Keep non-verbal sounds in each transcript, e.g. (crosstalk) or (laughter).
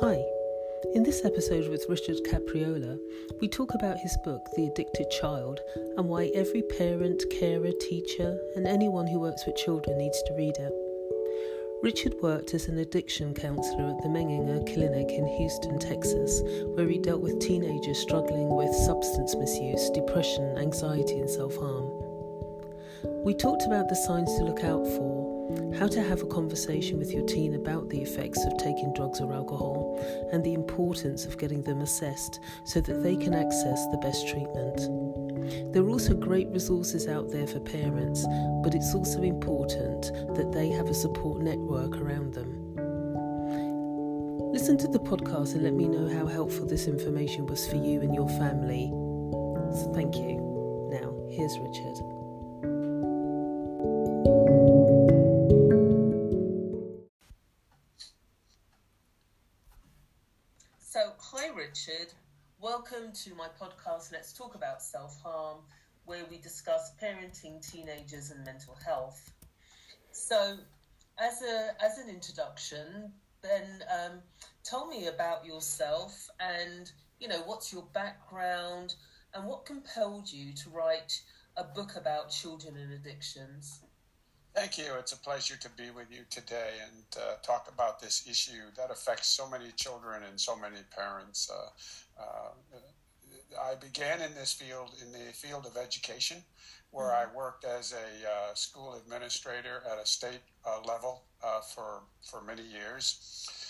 Hi. In this episode with Richard Capriola, we talk about his book, The Addicted Child, and why every parent, carer, teacher, and anyone who works with children needs to read it. Richard worked as an addiction counselor at the Menninger Clinic in Houston, Texas, where he dealt with teenagers struggling with substance misuse, depression, anxiety, and self harm. We talked about the signs to look out for how to have a conversation with your teen about the effects of taking drugs or alcohol, and the importance of getting them assessed so that they can access the best treatment. There are also great resources out there for parents, but it's also important that they have a support network around them. Listen to the podcast and let me know how helpful this information was for you and your family. So thank you. Now, here's Richard. Richard. Welcome to my podcast, Let's Talk About Self Harm, where we discuss parenting, teenagers, and mental health. So, as, a, as an introduction, then um, tell me about yourself and, you know, what's your background and what compelled you to write a book about children and addictions? Thank you. It's a pleasure to be with you today and uh, talk about this issue that affects so many children and so many parents. Uh, uh, I began in this field, in the field of education, where I worked as a uh, school administrator at a state uh, level uh, for, for many years.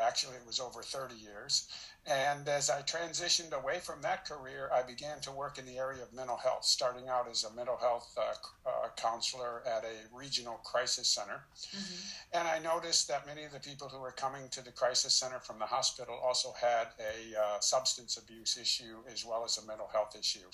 Actually, it was over 30 years. And as I transitioned away from that career, I began to work in the area of mental health, starting out as a mental health uh, uh, counselor at a regional crisis center. Mm-hmm. And I noticed that many of the people who were coming to the crisis center from the hospital also had a uh, substance abuse issue as well as a mental health issue.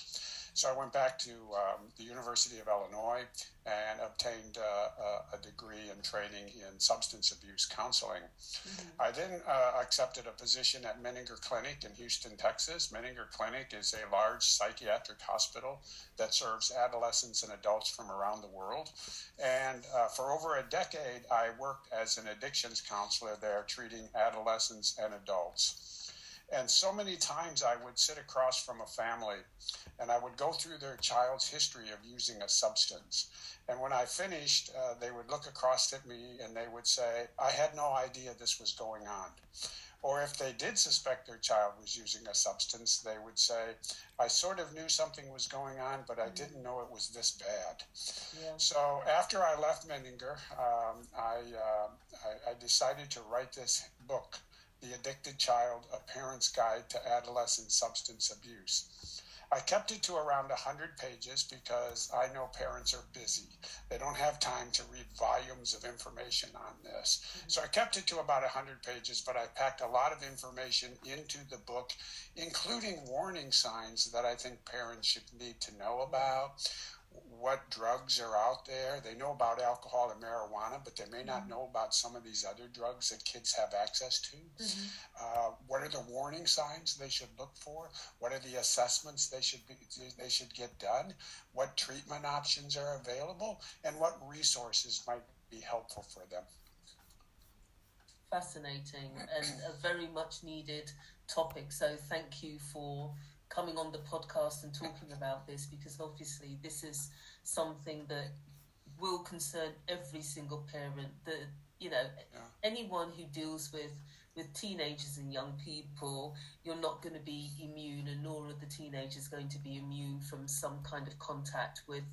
So I went back to um, the University of Illinois and obtained uh, a degree in training in substance abuse counseling. Mm-hmm. I then uh, accepted a position at Menninger Clinic in Houston, Texas. Menninger Clinic is a large psychiatric hospital that serves adolescents and adults from around the world. And uh, for over a decade, I worked as an addictions counselor there, treating adolescents and adults. And so many times I would sit across from a family and I would go through their child's history of using a substance. And when I finished, uh, they would look across at me and they would say, I had no idea this was going on. Or if they did suspect their child was using a substance, they would say, I sort of knew something was going on, but I didn't know it was this bad. Yeah. So after I left Menninger, um, I, uh, I, I decided to write this book the Addicted Child, A Parent's Guide to Adolescent Substance Abuse. I kept it to around 100 pages because I know parents are busy. They don't have time to read volumes of information on this. Mm-hmm. So I kept it to about 100 pages, but I packed a lot of information into the book, including warning signs that I think parents should need to know about what drugs are out there. They know about alcohol and marijuana, but they may not mm-hmm. know about some of these other drugs that kids have access to. Mm-hmm. Uh, what are the warning signs they should look for? What are the assessments they should be, they should get done? What treatment options are available, and what resources might be helpful for them? Fascinating and a very much needed topic. So thank you for coming on the podcast and talking about this because obviously this is something that will concern every single parent that you know yeah. anyone who deals with with teenagers and young people you're not going to be immune and nor are the teenagers going to be immune from some kind of contact with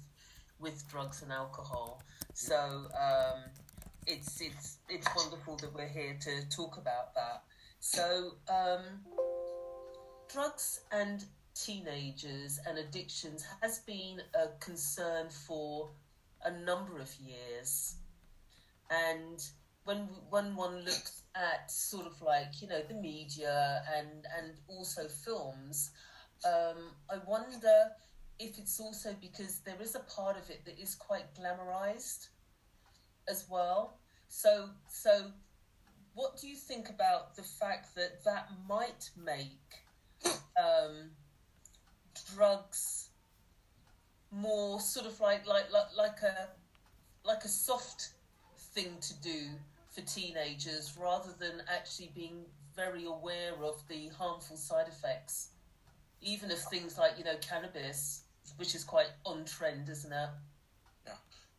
with drugs and alcohol. So um, it's it's it's wonderful that we're here to talk about that. So um, drugs and teenagers and addictions has been a concern for a number of years. And when when one looks at sort of like you know the media and and also films, um, I wonder if it's also because there is a part of it that is quite glamorized as well. So so, what do you think about the fact that that might make um, drugs more sort of like like like, like a like a soft thing to do for teenagers rather than actually being very aware of the harmful side effects, even of things like you know cannabis, which is quite on trend, isn't it? Yeah,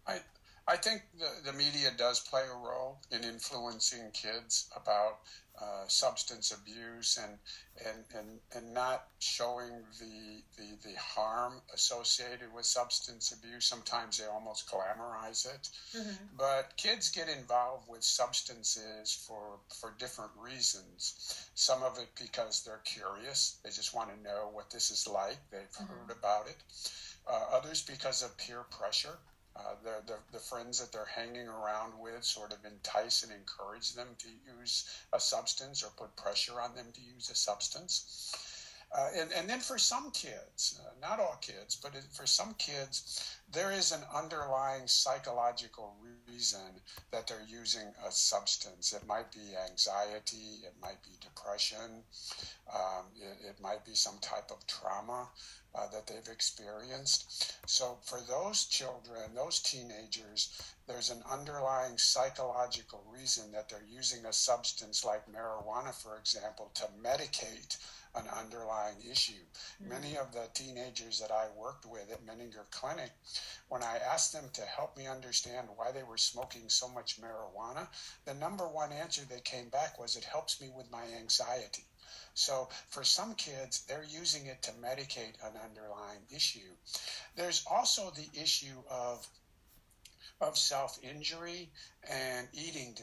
I I think the, the media does play a role in influencing kids about uh, substance abuse and, and, and, and not showing the, the, the harm associated with substance abuse. Sometimes they almost glamorize it. Mm-hmm. But kids get involved with substances for, for different reasons. Some of it because they're curious, they just want to know what this is like, they've mm-hmm. heard about it. Uh, others because of peer pressure. Uh, the, the, the, friends that they're hanging around with sort of entice and encourage them to use a substance or put pressure on them to use a substance. Uh, and, and then for some kids, uh, not all kids, but for some kids, there is an underlying psychological reason that they're using a substance. It might be anxiety, it might be depression, um, it, it might be some type of trauma uh, that they've experienced. So, for those children, those teenagers, there's an underlying psychological reason that they're using a substance like marijuana, for example, to medicate an underlying issue. Mm-hmm. Many of the teenagers that I worked with at Menninger Clinic, when I asked them to help me understand why they were smoking so much marijuana, the number one answer they came back was it helps me with my anxiety. So for some kids, they're using it to medicate an underlying issue. There's also the issue of of self injury and eating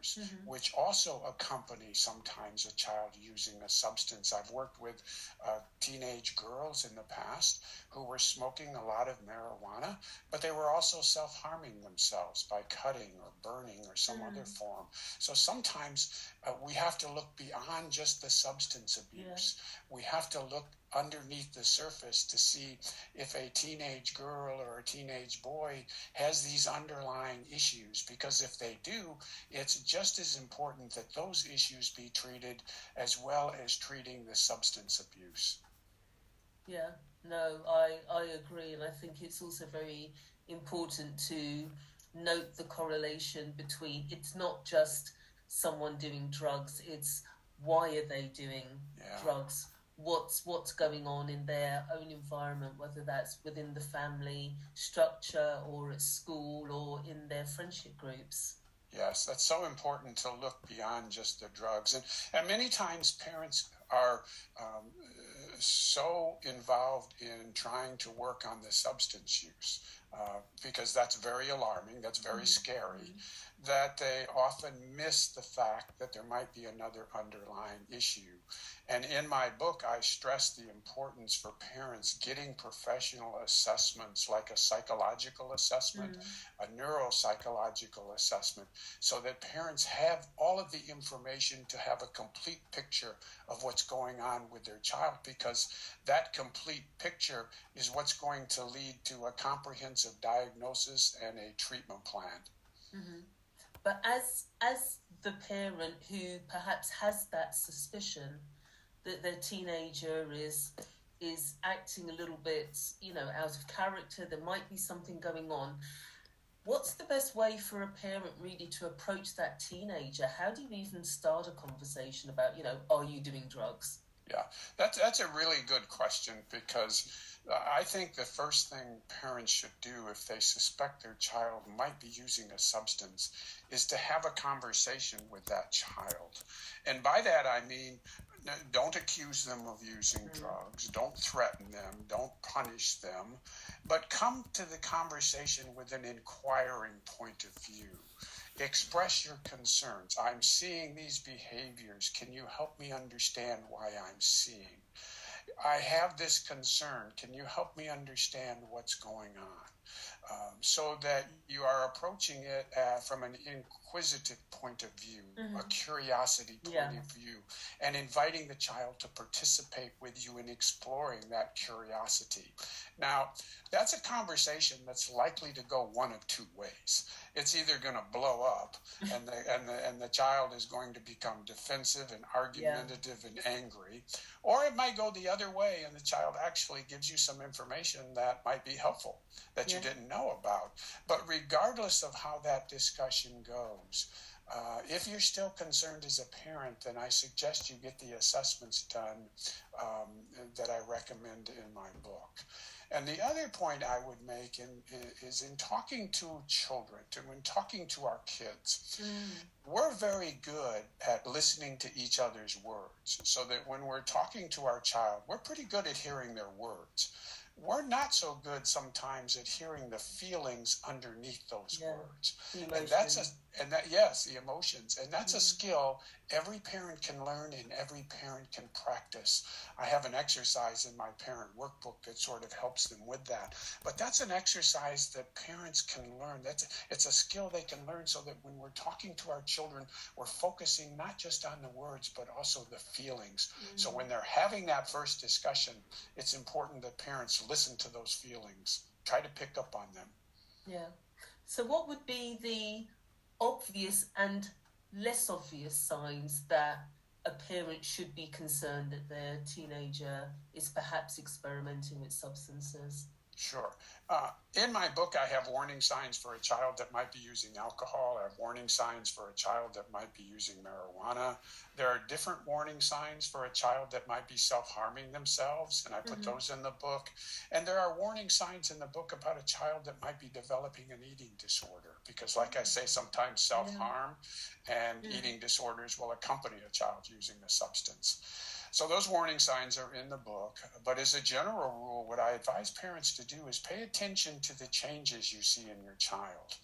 disorders, mm-hmm. which also accompany sometimes a child using a substance. I've worked with uh, teenage girls in the past who were smoking a lot of marijuana, but they were also self harming themselves by cutting or burning or some mm-hmm. other form. So sometimes uh, we have to look beyond just the substance abuse. Yeah. We have to look underneath the surface to see if a teenage girl or a teenage boy has these underlying issues. Because if they do, it's just as important that those issues be treated as well as treating the substance abuse. Yeah, no, I, I agree. And I think it's also very important to note the correlation between it's not just someone doing drugs, it's why are they doing yeah. drugs? What's what's going on in their own environment, whether that's within the family structure or at school or in their friendship groups. Yes, that's so important to look beyond just the drugs, and and many times parents are um, so involved in trying to work on the substance use uh, because that's very alarming, that's very mm-hmm. scary. That they often miss the fact that there might be another underlying issue. And in my book, I stress the importance for parents getting professional assessments like a psychological assessment, mm-hmm. a neuropsychological assessment, so that parents have all of the information to have a complete picture of what's going on with their child because that complete picture is what's going to lead to a comprehensive diagnosis and a treatment plan. Mm-hmm. But as as the parent who perhaps has that suspicion that their teenager is is acting a little bit, you know, out of character, there might be something going on. What's the best way for a parent really to approach that teenager? How do you even start a conversation about, you know, are you doing drugs? Yeah, that's that's a really good question because I think the first thing parents should do if they suspect their child might be using a substance is to have a conversation with that child. And by that I mean don't accuse them of using mm-hmm. drugs, don't threaten them, don't punish them, but come to the conversation with an inquiring point of view. Express your concerns. I'm seeing these behaviors. Can you help me understand why I'm seeing? I have this concern. Can you help me understand what's going on? Um, so that you are approaching it uh, from an inquisitive point of view, mm-hmm. a curiosity point yeah. of view, and inviting the child to participate with you in exploring that curiosity. Now, that's a conversation that's likely to go one of two ways. It's either going to blow up, and the, and the and the child is going to become defensive and argumentative yeah. and angry, or it might go the other way, and the child actually gives you some information that might be helpful that yeah. you didn't know about. But regardless of how that discussion goes, Uh, if you're still concerned as a parent, then I suggest you get the assessments done um, that I recommend in my book. And the other point I would make in, is in talking to children, to, when talking to our kids, mm. we're very good at listening to each other's words. So that when we're talking to our child, we're pretty good at hearing their words we're not so good sometimes at hearing the feelings underneath those yeah. words. And that's a and that yes, the emotions. And that's mm-hmm. a skill every parent can learn and every parent can practice. I have an exercise in my parent workbook that sort of helps them with that. But that's an exercise that parents can learn. That's it's a skill they can learn so that when we're talking to our children, we're focusing not just on the words but also the feelings. Mm-hmm. So when they're having that first discussion, it's important that parents listen to those feelings. Try to pick up on them. Yeah. So what would be the obvious and less obvious signs that a parent should be concerned that their teenager is perhaps experimenting with substances? Sure. Uh, in my book, I have warning signs for a child that might be using alcohol. I have warning signs for a child that might be using marijuana. There are different warning signs for a child that might be self harming themselves, and I put mm-hmm. those in the book. And there are warning signs in the book about a child that might be developing an eating disorder, because, like I say, sometimes self harm yeah. and yeah. eating disorders will accompany a child using the substance. So those warning signs are in the book. But as a general rule, what I advise parents to do is pay attention to the changes you see in your child.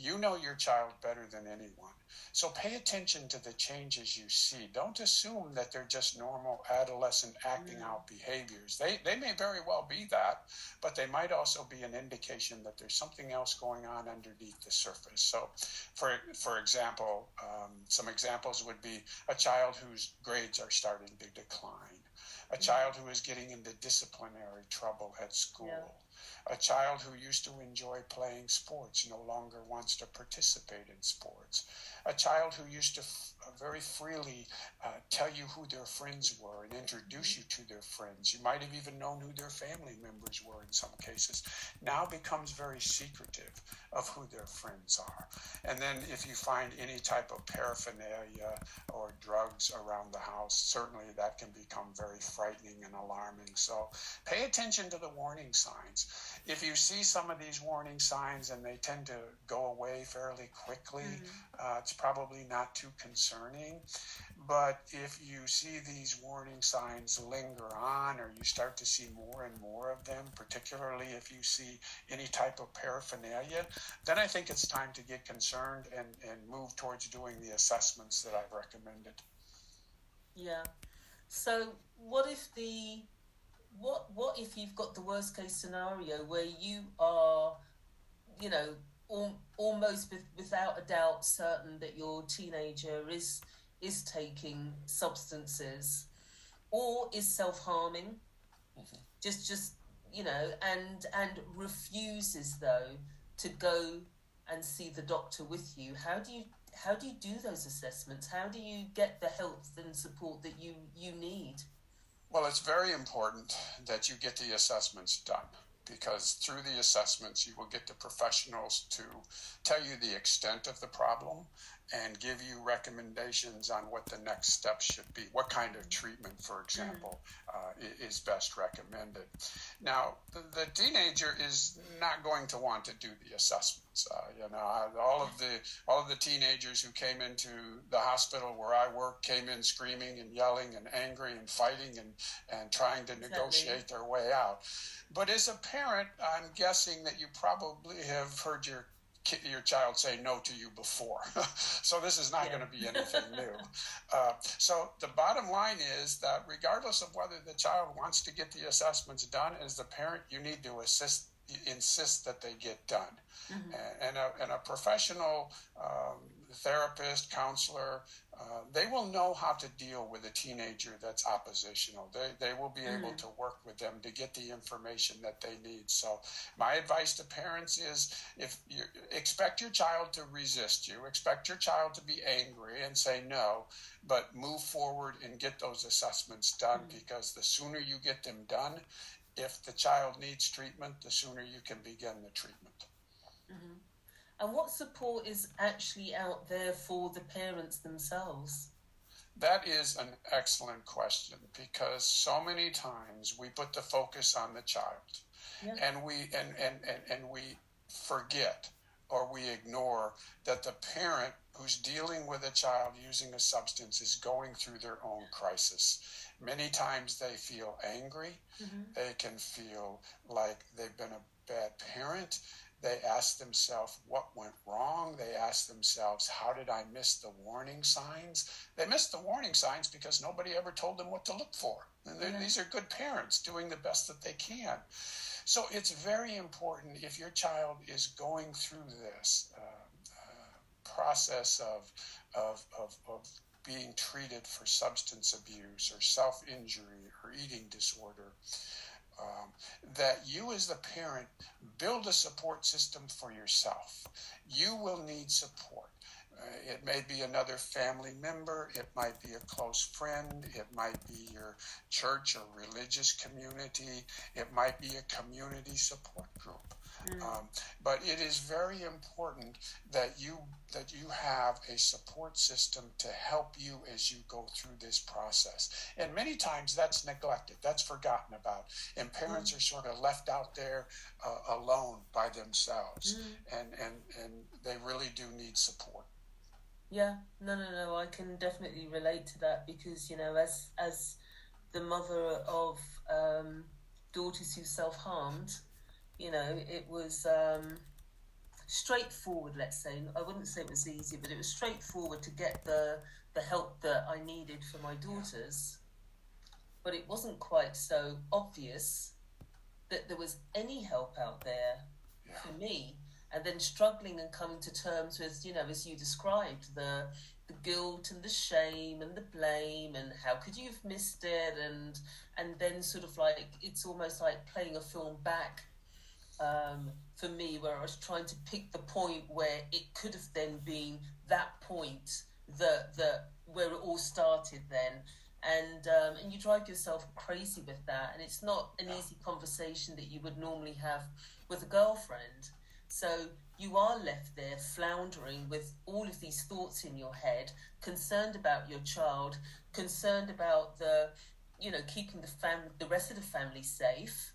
You know your child better than anyone. So pay attention to the changes you see. Don't assume that they're just normal adolescent acting out behaviors. They, they may very well be that, but they might also be an indication that there's something else going on underneath the surface. So, for, for example, um, some examples would be a child whose grades are starting to decline, a child who is getting into disciplinary trouble at school. Yeah a child who used to enjoy playing sports no longer wants to participate in sports. A child who used to f- uh, very freely uh, tell you who their friends were and introduce you to their friends. You might have even known who their family members were in some cases. Now becomes very secretive of who their friends are. And then if you find any type of paraphernalia or drugs around the house, certainly that can become very frightening and alarming. So pay attention to the warning signs if you see some of these warning signs and they tend to go away fairly quickly, mm-hmm. uh, it's probably not too concerning. But if you see these warning signs linger on, or you start to see more and more of them, particularly if you see any type of paraphernalia, then I think it's time to get concerned and, and move towards doing the assessments that I've recommended. Yeah. So, what if the what what if you've got the worst case scenario where you are, you know, al- almost with, without a doubt certain that your teenager is is taking substances or is self harming, mm-hmm. just just you know, and and refuses though to go and see the doctor with you. How do you how do you do those assessments? How do you get the help and support that you you need? Well, it's very important that you get the assessments done because through the assessments, you will get the professionals to tell you the extent of the problem and give you recommendations on what the next steps should be. What kind of treatment, for example, uh, is best recommended. Now, the, the, teenager is not going to want to do the assessments. Uh, you know, all of the all of the teenagers who came into the hospital where I work came in screaming and yelling and angry and fighting and and trying to negotiate their way out. But as a parent, I'm guessing that you probably have heard your your child say no to you before. (laughs) so this is not yeah. going to be anything new. Uh, so the bottom line is that regardless of whether the child wants to get the assessments done, as the parent, you need to assist, insist that they get done. Mm-hmm. And, a, and, a, professional um, therapist, counselor, uh, they will know how to deal with a teenager that's oppositional. They, they will be able mm-hmm. to work with them to get the information that they need. So, my advice to parents is if you expect your child to resist you, expect your child to be angry and say no, but move forward and get those assessments done mm-hmm. because the sooner you get them done, if the child needs treatment, the sooner you can begin the treatment. Mm-hmm. And what support is actually out there for the parents themselves? That is an excellent question because so many times we put the focus on the child yeah. and we and, and, and, and we forget or we ignore that the parent who's dealing with a child using a substance is going through their own crisis. Many times they feel angry, mm-hmm. they can feel like they've been a bad parent, they ask themselves what went wrong. They ask themselves, how did I miss the warning signs? They missed the warning signs because nobody ever told them what to look for. And yeah. these are good parents doing the best that they can. So it's very important if your child is going through this uh, uh, process of, of, of, of being treated for substance abuse or self injury or eating disorder um, that you as the parent build a support system for yourself. You will need support. Uh, it may be another family member, it might be a close friend, it might be your church or religious community, it might be a community support group. Mm. Um, but it is very important that you that you have a support system to help you as you go through this process. And many times that's neglected, that's forgotten about, and parents mm. are sort of left out there uh, alone by themselves, mm. and and and they really do need support. Yeah, no, no, no. I can definitely relate to that because you know, as as the mother of um, daughters who self harmed, you know, it was um, straightforward. Let's say I wouldn't say it was easy, but it was straightforward to get the the help that I needed for my daughters. But it wasn't quite so obvious that there was any help out there yeah. for me. And then struggling and coming to terms with, you know, as you described, the the guilt and the shame and the blame and how could you have missed it and and then sort of like it's almost like playing a film back um, for me where I was trying to pick the point where it could have then been that point that that where it all started then. And um, and you drive yourself crazy with that. And it's not an easy conversation that you would normally have with a girlfriend. So you are left there floundering with all of these thoughts in your head concerned about your child concerned about the you know keeping the fam the rest of the family safe.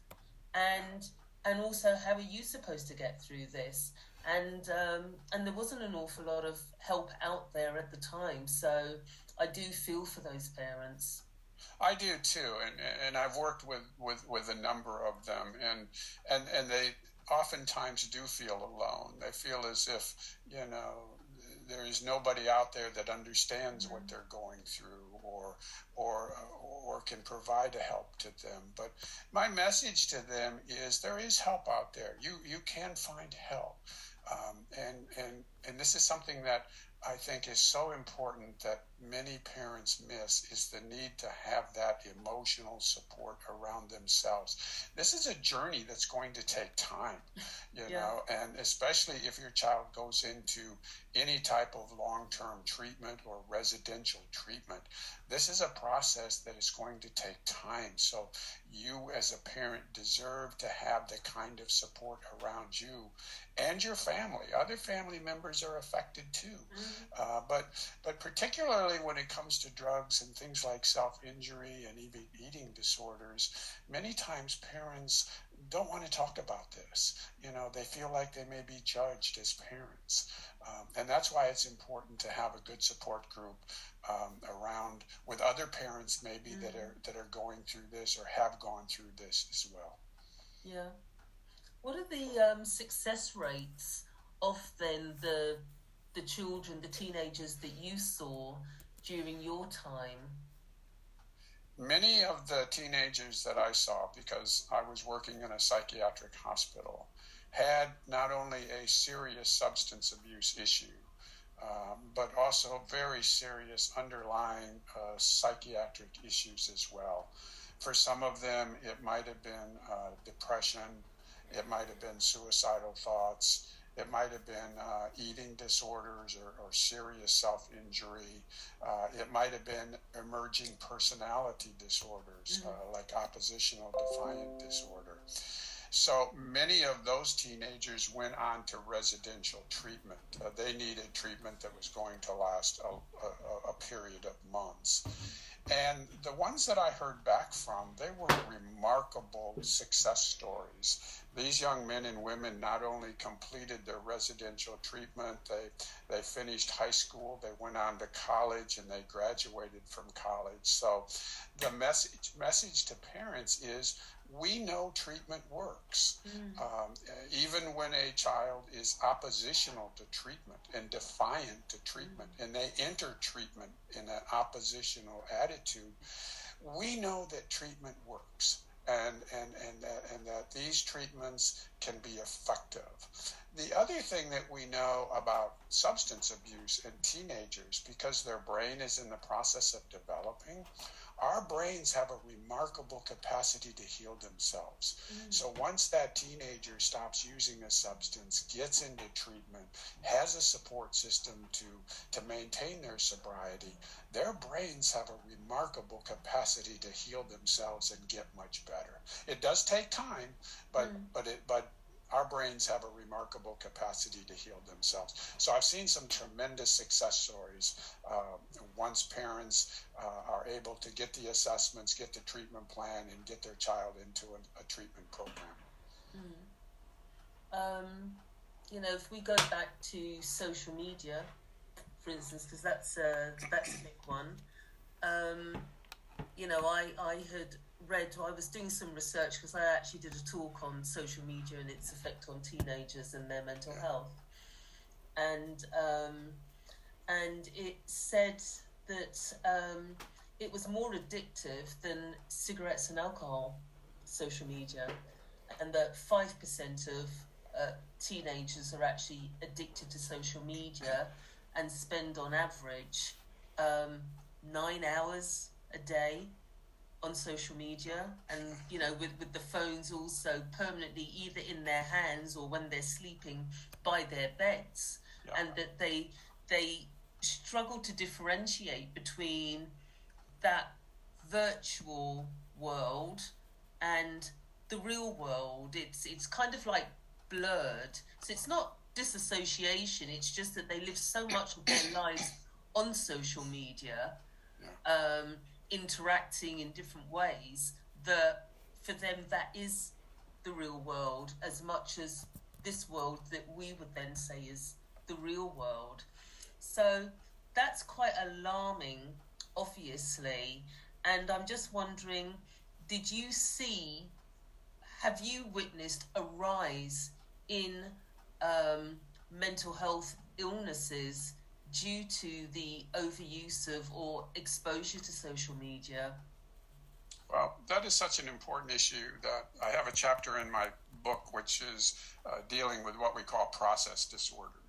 And and also how are you supposed to get through this? And um, and there wasn't an awful lot of help out there at the time so i do feel for those parents. I do too, and and I've worked with, with, with a number of them, and and and they oftentimes do feel alone. They feel as if you know there is nobody out there that understands what they're going through or or or can provide a help to them. But my message to them is there is help out there. You you can find help. Um, and and and this is something that I think is so important that many parents miss is the need to have that emotional support around themselves. This is a journey that's going to take time, you yeah. know, and especially if your child goes into any type of long term treatment or residential treatment. This is a process that is going to take time. So, you as a parent deserve to have the kind of support around you and your family. Other family members are affected too. Mm-hmm. Uh, but, but particularly when it comes to drugs and things like self injury and even eating disorders, many times parents don't want to talk about this. You know, they feel like they may be judged as parents. Um, and that's why it's important to have a good support group um, around with other parents maybe mm-hmm. that are that are going through this or have gone through this as well. Yeah. What are the um, success rates of then the the children, the teenagers that you saw during your time? Many of the teenagers that I saw, because I was working in a psychiatric hospital, had not only a serious substance abuse issue, um, but also very serious underlying uh, psychiatric issues as well. For some of them, it might have been uh, depression, it might have been suicidal thoughts, it might have been uh, eating disorders or, or serious self injury. Uh, it might have been emerging personality disorders mm-hmm. uh, like oppositional defiant disorder. So many of those teenagers went on to residential treatment. Uh, they needed treatment that was going to last a, a, a period of months. And the ones that I heard back from, they were remarkable success stories. These young men and women not only completed their residential treatment, they, they finished high school, they went on to college, and they graduated from college. So the message, message to parents is we know treatment works. Mm. Um, even when a child is oppositional to treatment and defiant to treatment, mm. and they enter treatment in an oppositional attitude, we know that treatment works. And, and, and, that, and that these treatments can be effective. The other thing that we know about substance abuse in teenagers, because their brain is in the process of developing, our brains have a remarkable capacity to heal themselves. Mm. So once that teenager stops using a substance, gets into treatment, has a support system to, to maintain their sobriety, their brains have a remarkable capacity to heal themselves and get much better. It does take time, but mm. but it but our brains have a remarkable capacity to heal themselves. So I've seen some tremendous success stories. Uh, once parents uh, are able to get the assessments, get the treatment plan, and get their child into a, a treatment program. Mm. Um, you know, if we go back to social media, for instance, because that's uh, that's a big one. Um, you know, I I had read, I was doing some research because I actually did a talk on social media and its effect on teenagers and their mental health. And um, and it said that um, it was more addictive than cigarettes and alcohol, social media, and that 5% of uh, teenagers are actually addicted to social media and spend on average um, nine hours a day on social media and you know with, with the phones also permanently either in their hands or when they're sleeping by their beds yeah. and that they they struggle to differentiate between that virtual world and the real world it's it's kind of like blurred so it's not disassociation it's just that they live so much of their lives on social media yeah. um, interacting in different ways that for them that is the real world as much as this world that we would then say is the real world. So that's quite alarming, obviously. And I'm just wondering did you see, have you witnessed a rise in um, mental health illnesses due to the overuse of or exposure to social media? Well, that is such an important issue that I have a chapter in my book which is uh, dealing with what we call process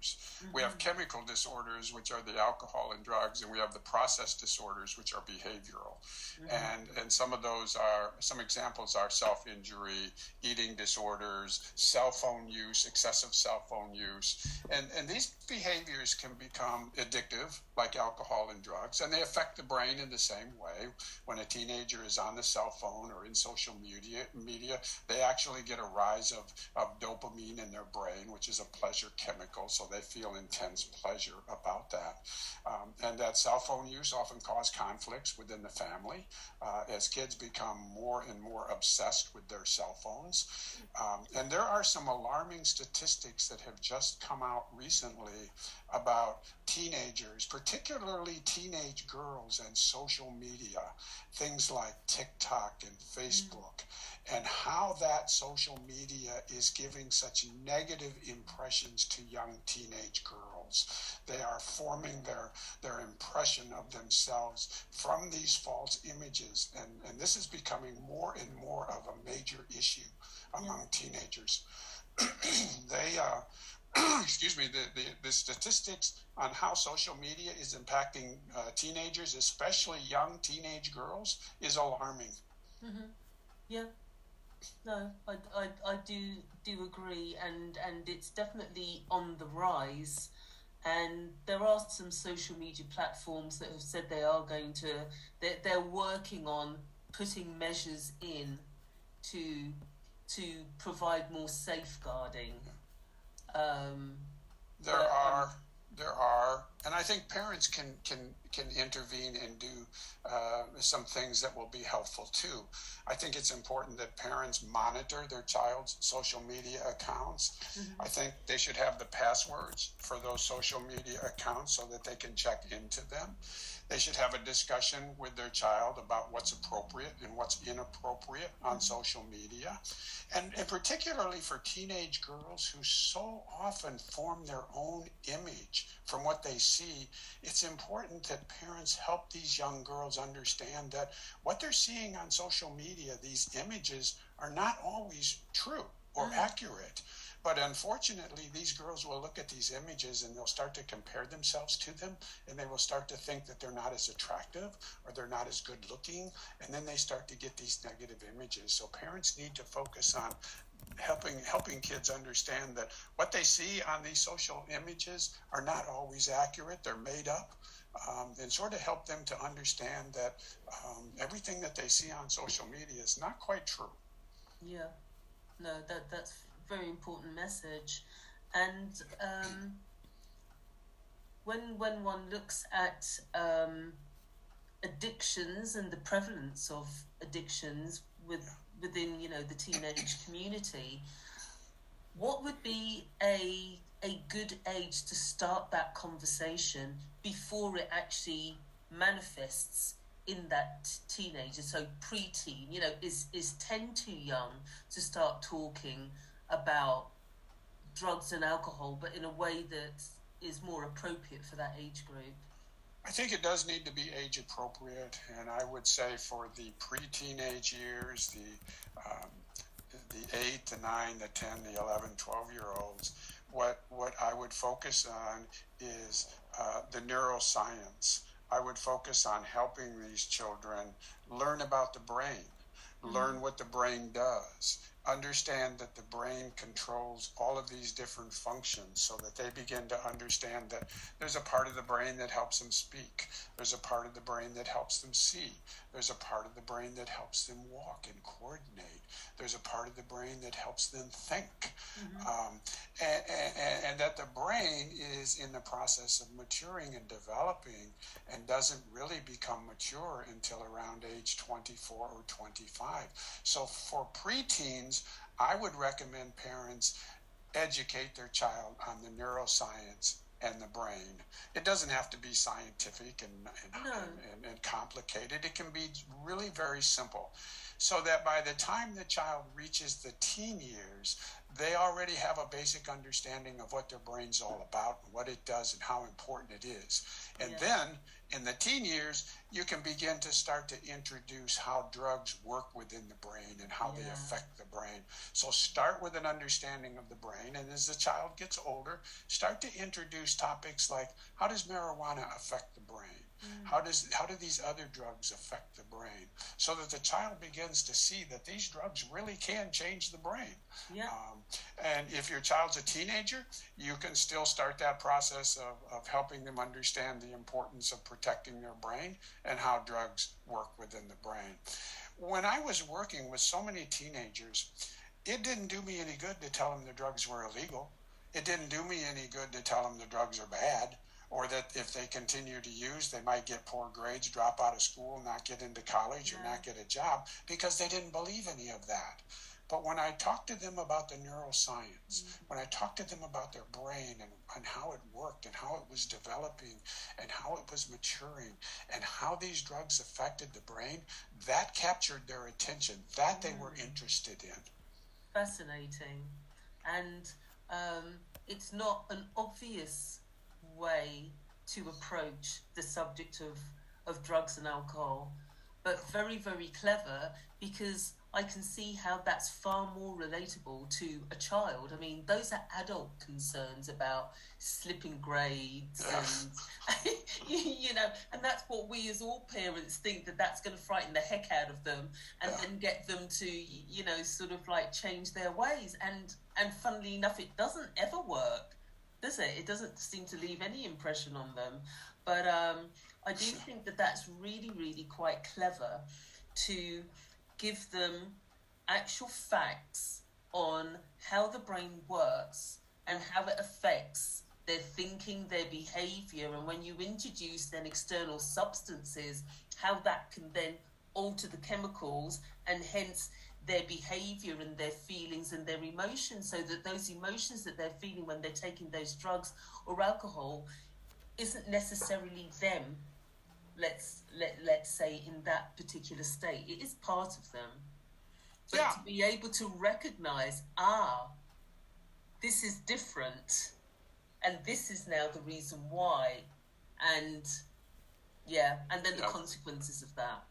disorders. Mm-hmm. We have mm-hmm. chemical disorders, which are the alcohol and drugs, and we have the process disorders, which are behavioral. Mm-hmm. And and some of those are some examples are self injury, eating disorders, cell phone use, excessive cell phone use, and and these behaviors can become addictive, like alcohol and drugs, and they affect the brain in the same way. When a teenager is on the cell phone or in social media, media, they actually get a rise of of dopamine dopamine in their brain, which is a pleasure chemical, so they feel intense pleasure about that. Um, and that cell phone use often cause conflicts within the family uh, as kids become more and more obsessed with their cell phones. Um, and there are some alarming statistics that have just come out recently about teenagers, particularly teenage girls and social media, things like TikTok and Facebook. Mm and how that social media is giving such negative impressions to young teenage girls. They are forming their, their impression of themselves from these false images. And, and this is becoming more and more of a major issue among yeah. teenagers. (clears throat) they, uh, (clears throat) excuse me, the, the, the, statistics on how social media is impacting uh, teenagers, especially young teenage girls, is alarming. Mm-hmm. Yeah. No, I, I, I do do agree, and and it's definitely on the rise. And there are some social media platforms that have said they are going to they're, they're working on putting measures in to to provide more safeguarding. Um, there but, are. Um, there are, and I think parents can can can intervene and do uh, some things that will be helpful too. I think it's important that parents monitor their child's social media accounts. Mm-hmm. I think they should have the passwords for those social media accounts so that they can check into them. They should have a discussion with their child about what's appropriate and what's inappropriate on mm-hmm. social media. And, and particularly for teenage girls who so often form their own image from what they see, it's important that parents help these young girls understand that what they're seeing on social media, these images, are not always true or mm-hmm. accurate. But unfortunately, these girls will look at these images and they'll start to compare themselves to them and they will start to think that they're not as attractive or they're not as good looking. And then they start to get these negative images. So parents need to focus on helping helping kids understand that what they see on these social images are not always accurate. They're made up um, and sort of help them to understand that um, everything that they see on social media is not quite true. Yeah. No that that's very important message. And um, when when one looks at um, addictions and the prevalence of addictions with within you know the teenage community, what would be a a good age to start that conversation before it actually manifests in that teenager so preteen you know is is 10 too young to start talking about drugs and alcohol, but in a way that is more appropriate for that age group? I think it does need to be age appropriate, and I would say for the pre-teenage years, the um, the eight, the nine, the ten, the 11, 12 year olds, what what I would focus on is uh, the neuroscience. I would focus on helping these children learn about the brain, mm-hmm. learn what the brain does, understand that the brain controls all of these different functions so that they begin to understand that there's a part of the brain that helps them speak. There's a part of the brain that helps them see. There's a part of the brain that helps them walk and coordinate. There's a part of the brain that helps them think. Mm-hmm. um, and, and, and that the brain is in the process of maturing and developing and doesn't really become mature until around age 24 or 25 so for preteens I would recommend parents educate their child on the neuroscience and the brain. It doesn't have to be scientific and, and, no. and, and, complicated. It can be really very simple. So that by the time the child reaches the teen years, they already have a basic understanding of what their brain's all about, and what it does, and how important it is. And yeah. then in the teen years, you can begin to start to introduce how drugs work within the brain and how yeah. they affect the brain. So start with an understanding of the brain, and as the child gets older, start to introduce topics like how does marijuana affect the brain? Mm. How does how do these other drugs affect the brain? So that the child begins to see that these drugs really can change the brain. Yeah. Um, and if your child's a teenager, you can still start that process of, of helping them understand the importance of protecting their brain and how drugs work within the brain. When I was working with so many teenagers, it didn't do me any good to tell them the drugs were illegal. It didn't do me any good to tell them the drugs are bad or that if they continue to use, they might get poor grades, drop out of school, not get into college, yeah. or not get a job because they didn't believe any of that. But when I talked to them about the neuroscience, mm-hmm. when I talked to them about their brain and, and how it worked and how it was developing and how it was maturing and how these drugs affected the brain, that captured their attention. That they were mm. interested in. Fascinating. And um, it's not an obvious way to approach the subject of, of drugs and alcohol, but very, very clever because I can see how that's far more relatable to a child. I mean, those are adult concerns about slipping grades and, (laughs) you know, and that's what we as all parents think that that's going to frighten the heck out of them and then get them to, you know, sort of like change their ways. And, and funnily enough, it doesn't ever work does it? It doesn't seem to leave any impression on them. But um, I do think that that's really, really quite clever to give them actual facts on how the brain works and how it affects their thinking, their behavior, and when you introduce then external substances, how that can then alter the chemicals and hence their behavior and their feelings and their emotions so that those emotions that they're feeling when they're taking those drugs or alcohol isn't necessarily them let's let, let's say in that particular state. It is part of them. But Yeah. to be able to recognize ah this is different and this is now the reason why and yeah and then the consequences of that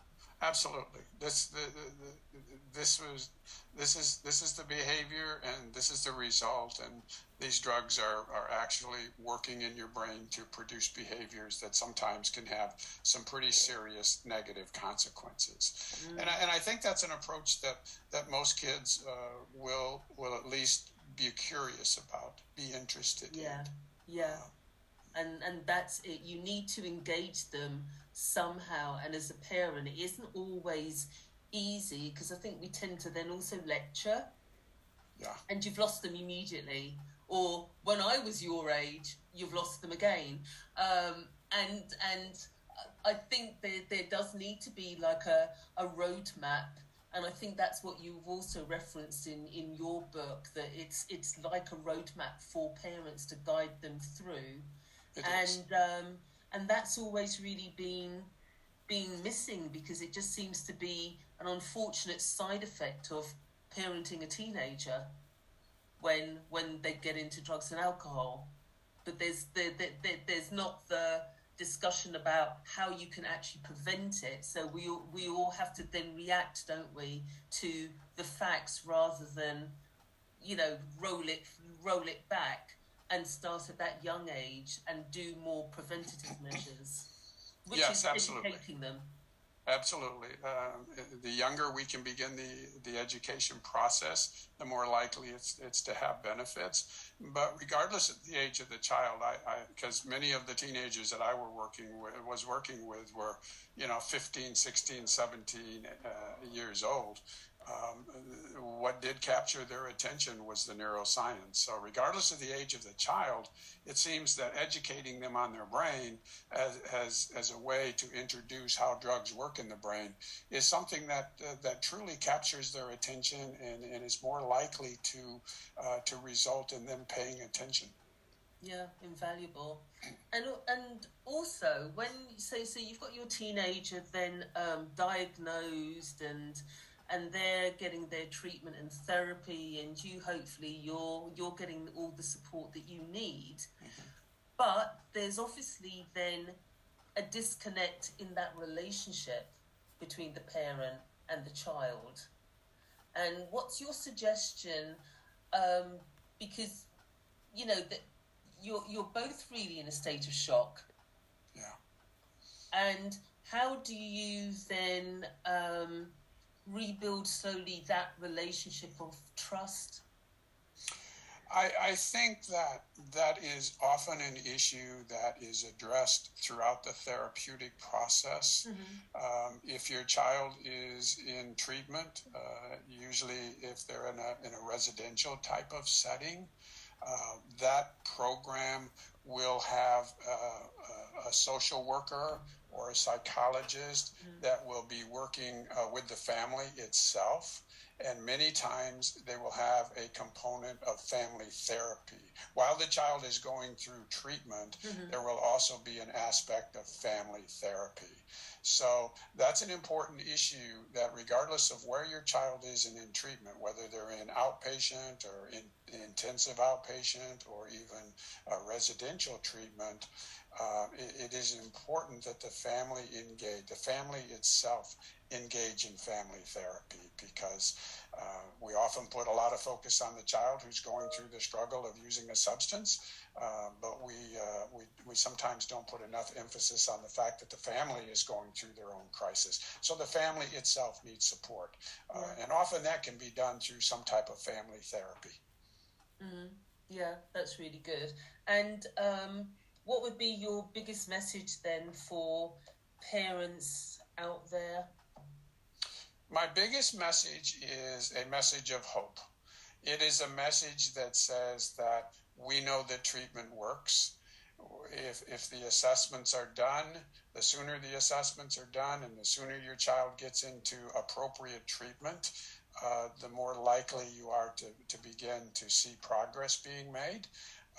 Absolutely. This the, the, the, this was this is this is the behavior and this is the result and these drugs are, are actually working in your brain to produce behaviors that sometimes can have some pretty serious negative consequences. And, I, and I think that's an approach that, that most kids uh, will will at least be curious about, be interested yeah in. yeah and and that's it you need to engage them somehow and as a parent it isn't always easy because i think we tend to then also lecture. Yeah. and you've lost them immediately. Or when i was your age you've lost them again. Um, and and i think there, there does need to be like a, a roadmap. And i think that's what you've also referenced in in your book that it's it's like a roadmap for parents to guide them through. It and um, and that's always really been being missing because it just seems to be an unfortunate side effect of parenting a teenager when when they get into drugs and alcohol. But there's there, there, there, there's not the discussion about how you can actually prevent it. So we all, we all have to then react don't we to the facts rather than you know roll it roll it back and start at that young age and do more preventative measures which Yes, is absolutely. educating them Absolutely. Um, the younger we can begin the, the education process, the more likely it's, it's to have benefits. But regardless of the age of the child, I, because many of the teenagers that I were working with, was working with were, you know, 15, 16, 17 uh, years old. Um, what did capture their attention was the neuroscience. So, regardless of the age of the child, it seems that educating them on their brain as, as, as a way to introduce how drugs work in the brain is something that uh, that truly captures their attention and, and is more likely to uh, to result in them paying attention. Yeah, invaluable. (clears throat) And and also when so so you've got your teenager then um, diagnosed and and they're getting their treatment and therapy and you hopefully you're you're getting all the support that you need. But there's obviously then a disconnect in that relationship between the parent and the child. And what's your suggestion? Um, because you know that you're you're both really in a state of shock. Yeah. And how do you then um, rebuild slowly that relationship of trust? I, I think that that is often an issue that is addressed throughout the therapeutic process. Um, if your child is in treatment, uh, usually if they're in a, in a residential type of setting, uh, that program will have uh, a, a social worker or a psychologist that will be working uh, with the family itself. And many times they will have a component of family therapy. While the child is going through treatment, there will also be an aspect of family therapy. So that's an important issue that, regardless of where your child is and in treatment, whether they're in outpatient or in, intensive outpatient or even a residential treatment, uh, it, it is important that the family engage, the family itself engage in family therapy because uh, we often put a lot of focus on the child who's going through the struggle of using a substance, uh, but we, uh, we, we sometimes don't put enough emphasis on the fact that the family is going through their own crisis. So the family itself needs support. Uh, and often that can be done through some type of family therapy. Yeah, that's really good. And um, what would be your biggest message then for parents out there? My biggest message is a message of hope. It is a message that says that we know that treatment works. If, if the assessments are done, the sooner the assessments are done and the sooner your child gets into appropriate treatment, uh, the more likely you are to, to begin to see progress being made.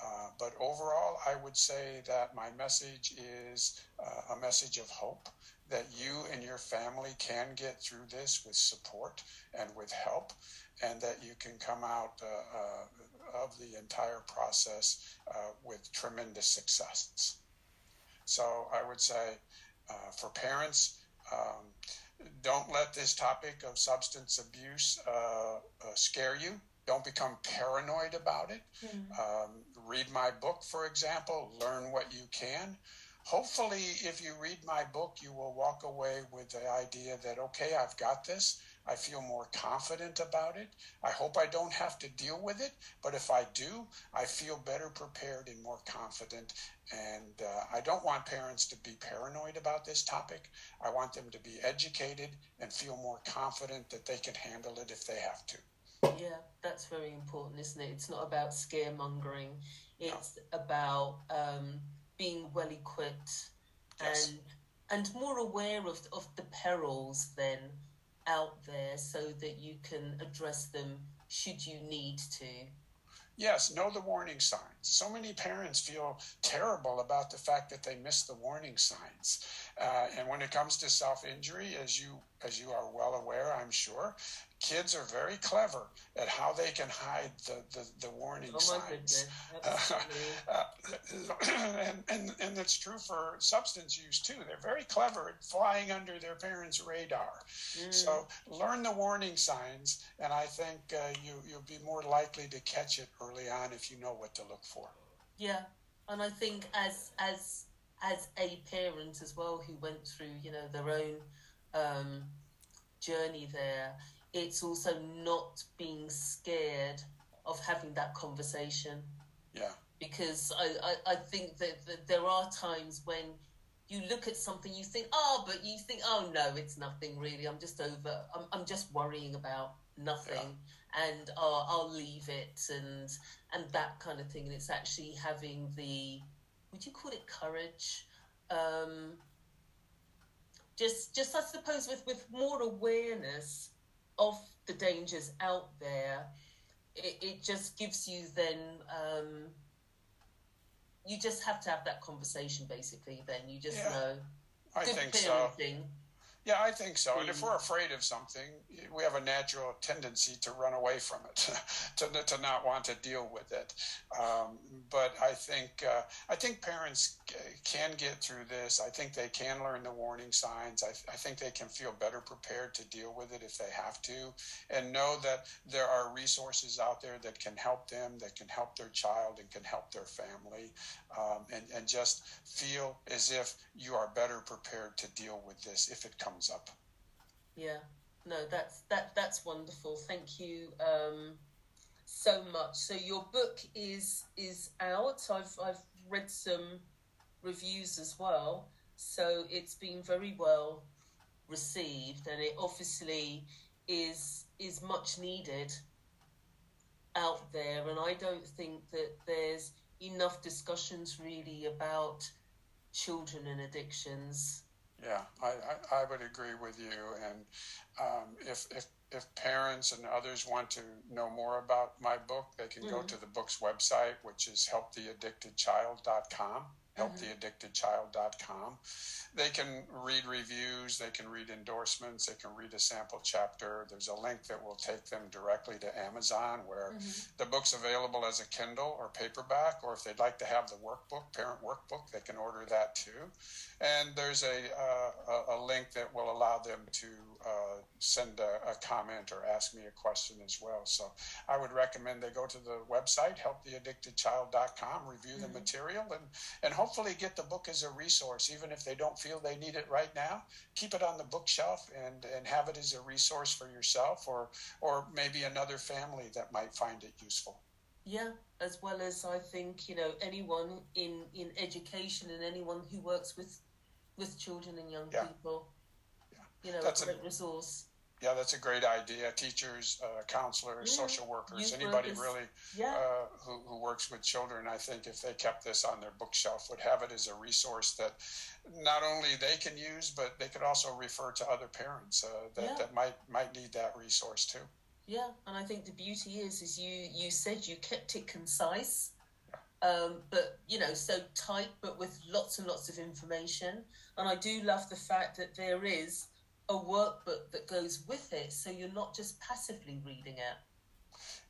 Uh, but overall, I would say that my message is uh, a message of hope that you and your family can get through this with support and with help, and that you can come out uh, uh of the entire process uh, with tremendous success. So I would say for parents, um, don't let this topic of substance abuse scare you don't become paranoid about it. Mm-hmm. Um, read my book, for example, learn what you can. Hopefully, if you read my book, you will walk away with the idea that, okay, I've got this. I feel more confident about it. I hope I don't have to deal with it, but if I do, I feel better prepared and more confident. And uh, I don't want parents to be paranoid about this topic. I want them to be educated and feel more confident that they can handle it if they have to. Yeah, that's very important, isn't it? It's not about scaremongering. It's no. about um, being well equipped yes. and and more aware of of the perils then out there, so that you can address them should you need to. Yes, know the warning signs. So many parents feel terrible about the fact that they miss the warning signs. Uh, and when it comes to self injury, as you as you are well aware, I'm sure, kids are very clever at how they can hide the, the, the warning oh signs. (laughs) Uh, and, and, and that's true for substance use too. They're very clever at flying under their parents' radar. Mm. So learn the warning signs, and I think uh, you, you'll be more likely to catch it early on if you know what to look for. Yeah, and I think as as as a parent as well who went through you know their own um, journey there, it's also not being scared of having that conversation. Yeah. Because I, I, I think that, that there are times when you look at something, you think, oh, but you think, oh, no, it's nothing really. I'm just over, I'm, I'm just worrying about nothing. Yeah. And oh, I'll leave it and and that kind of thing. And it's actually having the, would you call it courage? Um, just, just I suppose with, with more awareness of the dangers out there, it, it just gives you then um, you just have to have that conversation basically then. You just yeah, know. I think so yeah, I think so. And if we're afraid of something, we have a natural tendency to run away from it, (laughs) to, to not want to deal with it. Um, but I think uh, I think parents can get through this. I think they can learn the warning signs. I, I think they can feel better prepared to deal with it if they have to, and know that there are resources out there that can help them, that can help their child, and can help their family, um, and and just feel as if you are better prepared to deal with this if it comes up. Yeah, no, that's that that's wonderful. Thank you um, so much. So your book is is out. I've I've read some reviews as well. So it's been very well received, and it obviously is is much needed out there. And I don't think that there's enough discussions really about children and addictions yeah, I, I, I, would agree with you. And um, if, if, if parents and others want to know more about my book, they can mm-hmm. go to the book's website, which is helptheaddictedchild.com helptheaddictedchild.com. They can read reviews, they can read endorsements, they can read a sample chapter. There's a link that will take them directly to Amazon where mm-hmm. the book's available as a Kindle or paperback, or if they'd like to have the workbook, parent workbook, they can order that too. And there's a, uh, a, link that will allow them to uh, send a, a, comment or ask me a question as well. So I would recommend they go to the website, helptheaddictedchild.com, review mm-hmm. the material, and, and hopefully get the book as a resource, even if they don't feel they need it right now. Keep it on the bookshelf and, and have it as a resource for yourself or, or maybe another family that might find it useful. Yeah, as well as I think you know anyone in in education and anyone who works with with children and young yeah. people. You know, that's a great resource. yeah, that's a great idea. Teachers, uh, counselors, yeah. social workers, Youth anybody workers. really yeah. uh, who, who works with children, I think if they kept this on their bookshelf, would have it as a resource that not only they can use, but they could also refer to other parents uh, that, yeah. that might might need that resource too. Yeah, and I think the beauty is, is you you said you kept it concise, um, but you know, so tight, but with lots and lots of information. And I do love the fact that there is a workbook that goes with it, so you're not just passively reading it.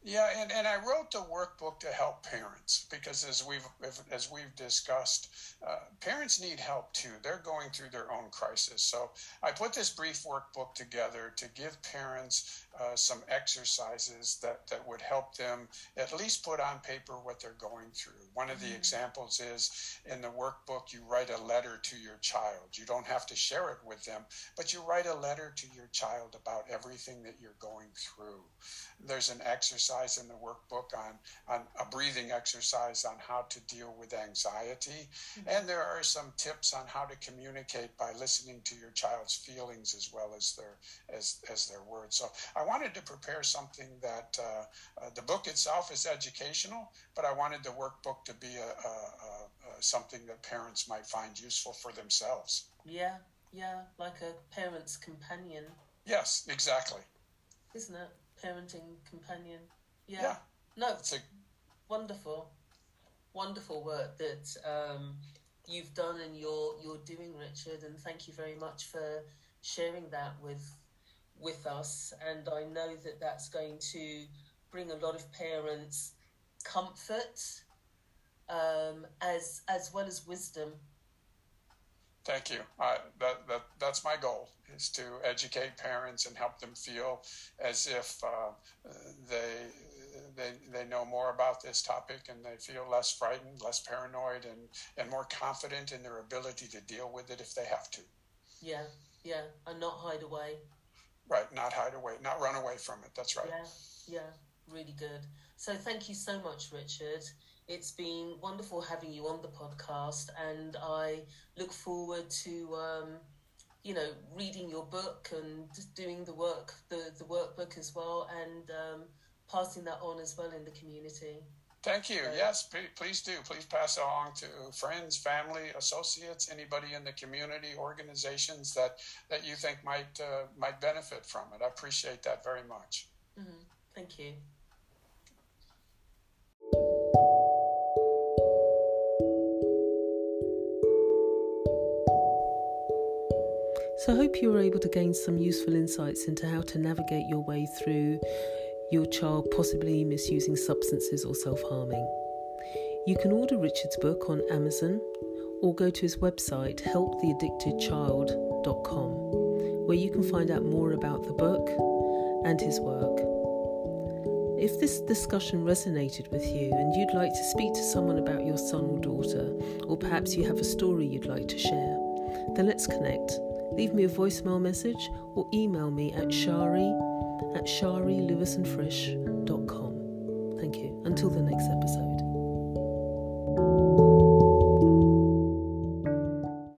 Yeah, and, and I wrote the workbook to help parents because as we've as we've discussed, uh, parents need help too. They're going through their own crisis. So I put this brief workbook together to give parents uh, some exercises that, that would help them at least put on paper what they're going through. One of the mm-hmm. examples is in the workbook, you write a letter to your child. You don't have to share it with them, but you write a letter to your child about everything that you're going through. There's an exercise in the workbook on, on a breathing exercise on how to deal with anxiety. Mm-hmm. And there are some tips on how to communicate by listening to your child's feelings as well as their as, as their words. So I I wanted to prepare something that uh, uh, the book itself is educational, but I wanted the workbook to be a, a, a, something that parents might find useful for themselves. Yeah, yeah, like a parent's companion. Yes, exactly. Isn't it? Parenting companion. Yeah. yeah. No, it's a... wonderful, wonderful work that um, you've done and you're you're doing, Richard. And thank you very much for sharing that with with us, and I know that that's going to bring a lot of parents comfort um, as as well as wisdom. Thank you. Uh, that, that that's my goal is to educate parents and help them feel as if uh, they they they know more about this topic and they feel less frightened, less paranoid, and and more confident in their ability to deal with it if they have to. Yeah, yeah, and not hide away. Right, not hide away, not run away from it. That's right. Yeah, yeah, really good. So thank you so much, Richard. It's been wonderful having you on the podcast, and I look forward to, um, you know, reading your book and doing the work, the the workbook as well, and um, passing that on as well in the community. Thank you. Yes, please do. Please pass it along to friends, family, associates, anybody in the community, organizations that, that you think might uh, might benefit from it. I appreciate that very much. Mm-hmm. Thank you. So, I hope you were able to gain some useful insights into how to navigate your way through your child possibly misusing substances or self harming. You can order Richard's book on Amazon or go to his website helptheaddictedchild.com where you can find out more about the book and his work. If this discussion resonated with you and you'd like to speak to someone about your son or daughter, or perhaps you have a story you'd like to share, then let's connect. Leave me a voicemail message or email me at shari at sharilewisandfrisch.com. Thank you. Until the next episode.